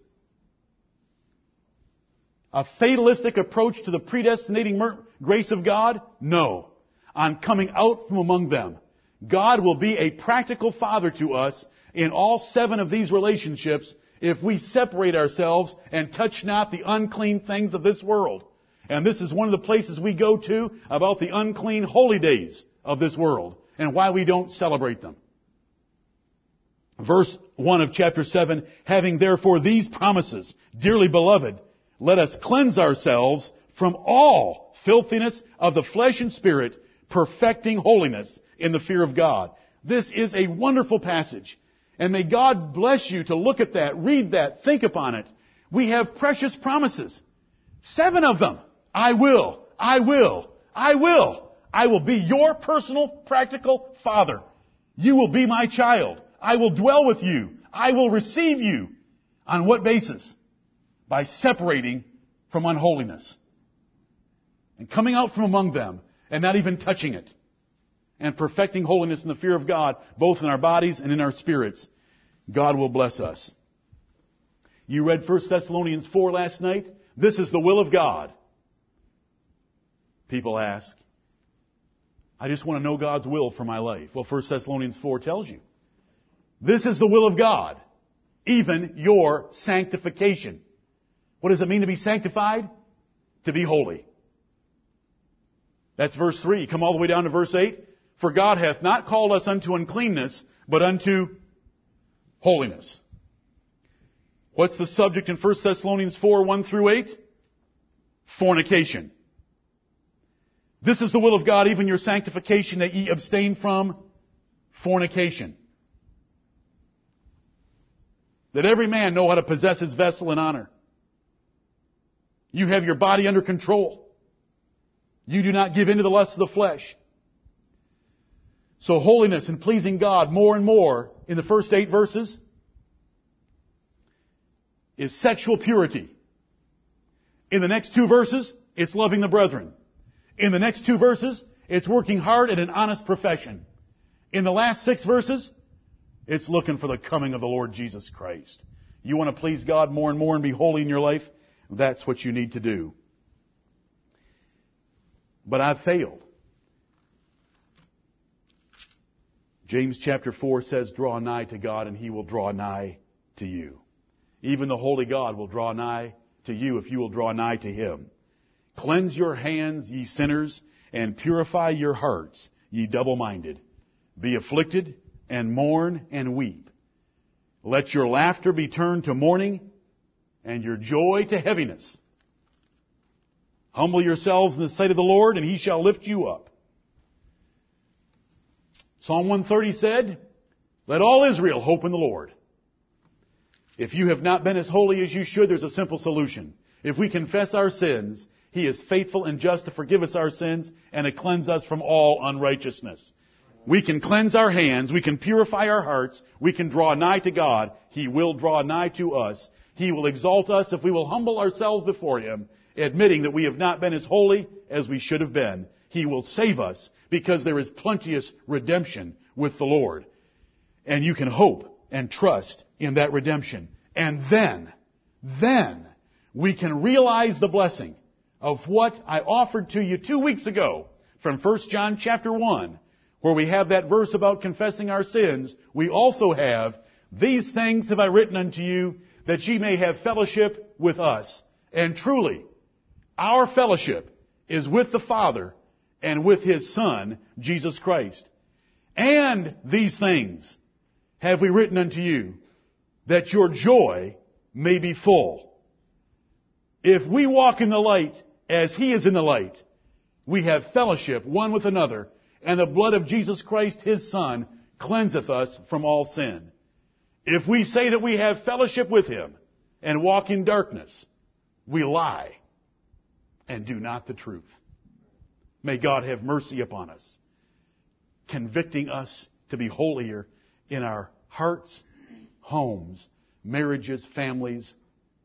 A fatalistic approach to the predestinating grace of God? No. On coming out from among them. God will be a practical Father to us in all seven of these relationships if we separate ourselves and touch not the unclean things of this world. And this is one of the places we go to about the unclean holy days of this world and why we don't celebrate them. Verse 1 of chapter 7, having therefore these promises, dearly beloved, let us cleanse ourselves from all filthiness of the flesh and spirit, perfecting holiness in the fear of God. This is a wonderful passage. And may God bless you to look at that, read that, think upon it. We have precious promises. Seven of them. I will. I will. I will. I will be your personal, practical father. You will be my child. I will dwell with you. I will receive you. On what basis? By separating from unholiness. And coming out from among them and not even touching it and perfecting holiness in the fear of God, both in our bodies and in our spirits, God will bless us. You read 1 Thessalonians 4 last night? This is the will of God. People ask. I just want to know God's will for my life. Well, 1 Thessalonians 4 tells you. This is the will of God. Even your sanctification. What does it mean to be sanctified? To be holy. That's verse 3. Come all the way down to verse 8. For God hath not called us unto uncleanness, but unto holiness. What's the subject in 1 Thessalonians 4, 1 through 8? Fornication. This is the will of God, even your sanctification, that ye abstain from fornication. That every man know how to possess his vessel in honor. You have your body under control. You do not give in to the lust of the flesh. So holiness and pleasing God more and more in the first eight verses is sexual purity. In the next two verses, it's loving the brethren. In the next two verses, it's working hard at an honest profession. In the last six verses, it's looking for the coming of the Lord Jesus Christ. You want to please God more and more and be holy in your life? That's what you need to do. But I've failed. James chapter 4 says, draw nigh to God and he will draw nigh to you. Even the holy God will draw nigh to you if you will draw nigh to him. Cleanse your hands, ye sinners, and purify your hearts, ye double-minded. Be afflicted and mourn and weep. Let your laughter be turned to mourning and your joy to heaviness. Humble yourselves in the sight of the Lord and he shall lift you up. Psalm 130 said, let all Israel hope in the Lord. If you have not been as holy as you should, there's a simple solution. If we confess our sins, He is faithful and just to forgive us our sins and to cleanse us from all unrighteousness. We can cleanse our hands, we can purify our hearts, we can draw nigh to God, He will draw nigh to us. He will exalt us if we will humble ourselves before Him, admitting that we have not been as holy as we should have been. He will save us because there is plenteous redemption with the Lord. And you can hope and trust in that redemption. And then, then, we can realize the blessing of what I offered to you two weeks ago from 1 John chapter 1, where we have that verse about confessing our sins. We also have, these things have I written unto you that ye may have fellowship with us. And truly, our fellowship is with the Father and with His Son, Jesus Christ. And these things have we written unto you, that your joy may be full. If we walk in the light as He is in the light, we have fellowship one with another, and the blood of Jesus Christ, His Son, cleanseth us from all sin. If we say that we have fellowship with Him and walk in darkness, we lie and do not the truth. May God have mercy upon us, convicting us to be holier in our hearts, homes, marriages, families,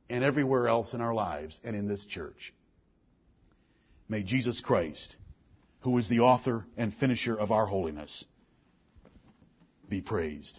and everywhere else in our lives and in this church. May Jesus Christ, who is the author and finisher of our holiness, be praised.